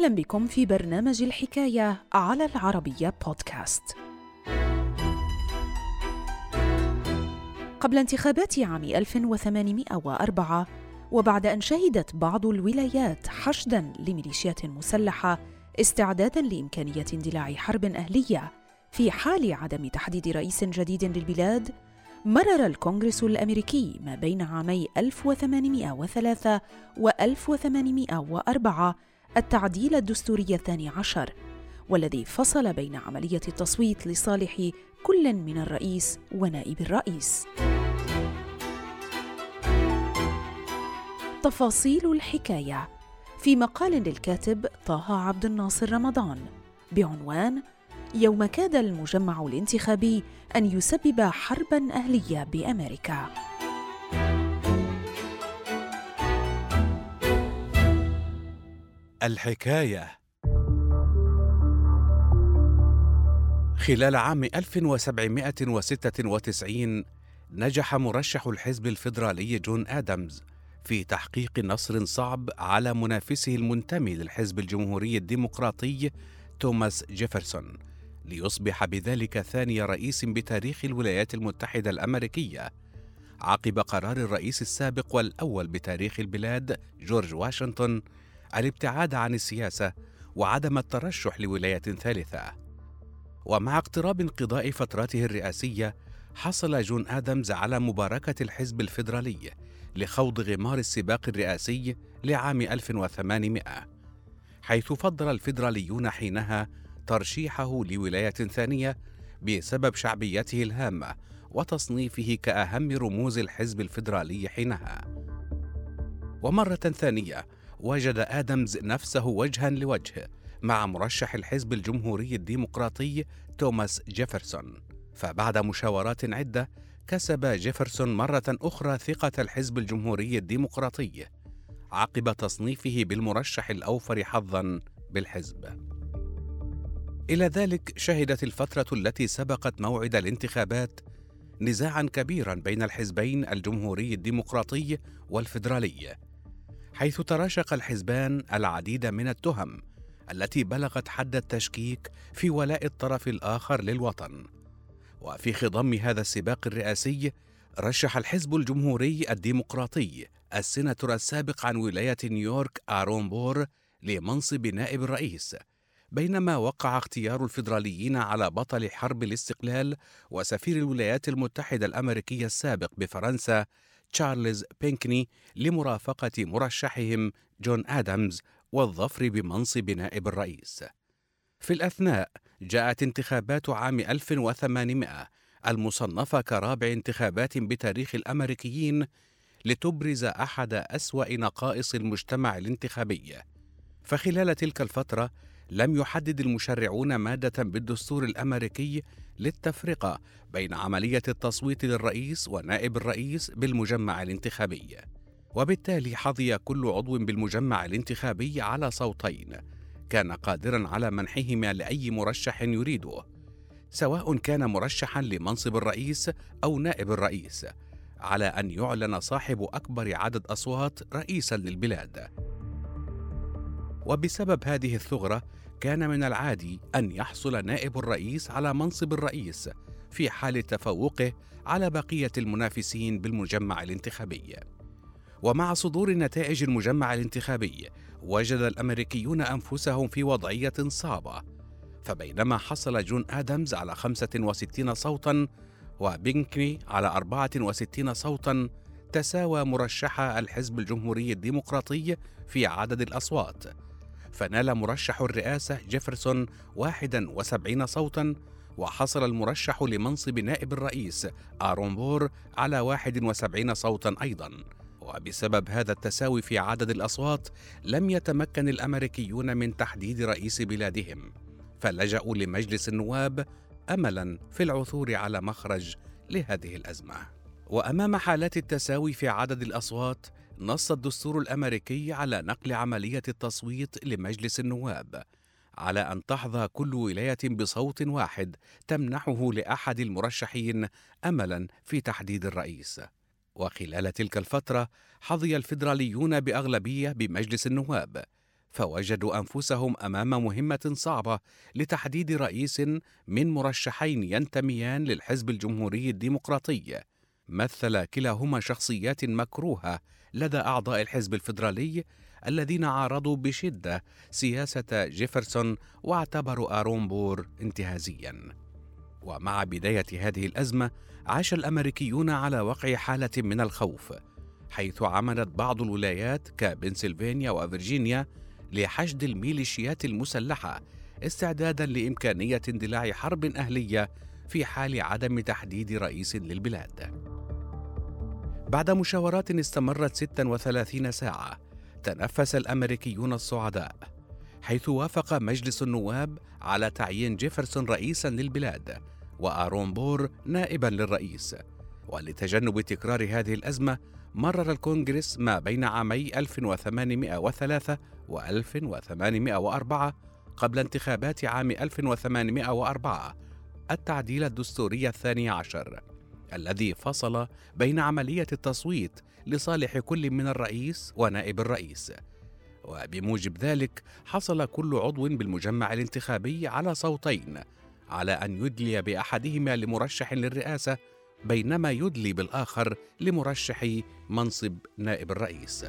أهلا بكم في برنامج الحكاية على العربية بودكاست. قبل انتخابات عام 1804 وبعد أن شهدت بعض الولايات حشدا لميليشيات مسلحة استعدادا لإمكانية اندلاع حرب أهلية في حال عدم تحديد رئيس جديد للبلاد مرر الكونغرس الأمريكي ما بين عامي 1803 و 1804 التعديل الدستوري الثاني عشر والذي فصل بين عملية التصويت لصالح كل من الرئيس ونائب الرئيس. تفاصيل الحكاية. في مقال للكاتب طه عبد الناصر رمضان بعنوان يوم كاد المجمع الانتخابي أن يسبب حربا أهلية بأمريكا. الحكاية. خلال عام 1796 نجح مرشح الحزب الفيدرالي جون آدمز في تحقيق نصر صعب على منافسه المنتمي للحزب الجمهوري الديمقراطي توماس جيفرسون ليصبح بذلك ثاني رئيس بتاريخ الولايات المتحدة الأمريكية عقب قرار الرئيس السابق والأول بتاريخ البلاد جورج واشنطن الابتعاد عن السياسة وعدم الترشح لولاية ثالثة. ومع اقتراب انقضاء فترته الرئاسية، حصل جون آدمز على مباركة الحزب الفيدرالي لخوض غمار السباق الرئاسي لعام 1800 حيث فضل الفيدراليون حينها ترشيحه لولاية ثانية بسبب شعبيته الهامة وتصنيفه كأهم رموز الحزب الفيدرالي حينها. ومرة ثانية وجد آدمز نفسه وجها لوجه مع مرشح الحزب الجمهوري الديمقراطي توماس جيفرسون. فبعد مشاورات عدة كسب جيفرسون مرة أخرى ثقة الحزب الجمهوري الديمقراطي عقب تصنيفه بالمرشح الأوفر حظا بالحزب. إلى ذلك شهدت الفترة التي سبقت موعد الانتخابات نزاعا كبيرا بين الحزبين الجمهوري الديمقراطي والفيدرالي. حيث تراشق الحزبان العديد من التهم التي بلغت حد التشكيك في ولاء الطرف الآخر للوطن. وفي خضم هذا السباق الرئاسي رشح الحزب الجمهوري الديمقراطي السيناتور السابق عن ولاية نيويورك آرون بور لمنصب نائب الرئيس بينما وقع اختيار الفيدراليين على بطل حرب الاستقلال وسفير الولايات المتحدة الأمريكية السابق بفرنسا تشارلز بينكني لمرافقة مرشحهم جون آدمز والظفر بمنصب نائب الرئيس. في الأثناء جاءت انتخابات عام 1800 المصنفة كرابع انتخابات بتاريخ الأمريكيين لتبرز أحد أسوأ نقائص المجتمع الانتخابي. فخلال تلك الفترة لم يحدد المشرعون مادة بالدستور الأمريكي للتفرقة بين عملية التصويت للرئيس ونائب الرئيس بالمجمع الانتخابي. وبالتالي حظي كل عضو بالمجمع الانتخابي على صوتين كان قادرا على منحهما لأي مرشح يريده سواء كان مرشحا لمنصب الرئيس أو نائب الرئيس على أن يعلن صاحب أكبر عدد أصوات رئيسا للبلاد. وبسبب هذه الثغرة كان من العادي أن يحصل نائب الرئيس على منصب الرئيس في حال تفوقه على بقية المنافسين بالمجمع الانتخابي. ومع صدور نتائج المجمع الانتخابي وجد الأمريكيون أنفسهم في وضعية صعبة فبينما حصل جون آدمز على 65 صوتا وبينكني على 64 صوتا تساوى مرشحا الحزب الجمهوري الديمقراطي في عدد الأصوات فنال مرشح الرئاسة جيفرسون 71 صوتا وحصل المرشح لمنصب نائب الرئيس آرون بور على 71 صوتا أيضا. وبسبب هذا التساوي في عدد الأصوات لم يتمكن الأمريكيون من تحديد رئيس بلادهم. فلجأوا لمجلس النواب أملا في العثور على مخرج لهذه الأزمة. وأمام حالات التساوي في عدد الأصوات نص الدستور الأمريكي على نقل عملية التصويت لمجلس النواب على أن تحظى كل ولاية بصوت واحد تمنحه لأحد المرشحين املا في تحديد الرئيس. وخلال تلك الفترة حظي الفيدراليون بأغلبية بمجلس النواب فوجدوا أنفسهم أمام مهمة صعبة لتحديد رئيس من مرشحين ينتميان للحزب الجمهوري الديمقراطي. مثل كلاهما شخصيات مكروهة لدى أعضاء الحزب الفيدرالي الذين عارضوا بشدة سياسة جيفرسون واعتبروا ارون بور انتهازيا ومع بداية هذه الأزمة عاش الأمريكيون على وقع حالة من الخوف حيث عملت بعض الولايات كبنسلفانيا وفرجينيا لحشد الميليشيات المسلحة استعدادا لإمكانية اندلاع حرب أهلية في حال عدم تحديد رئيس للبلاد. بعد مشاورات استمرت 36 ساعة تنفس الأمريكيون الصعداء حيث وافق مجلس النواب على تعيين جيفرسون رئيسا للبلاد وآرون بور نائبا للرئيس. ولتجنب تكرار هذه الأزمة مرر الكونغرس ما بين عامي 1803 و 1804 قبل انتخابات عام 1804 التعديل الدستوري الثاني عشر. الذي فصل بين عملية التصويت لصالح كل من الرئيس ونائب الرئيس. وبموجب ذلك حصل كل عضو بالمجمع الانتخابي على صوتين على أن يدلي بأحدهما لمرشح للرئاسة بينما يدلي بالآخر لمرشح منصب نائب الرئيس.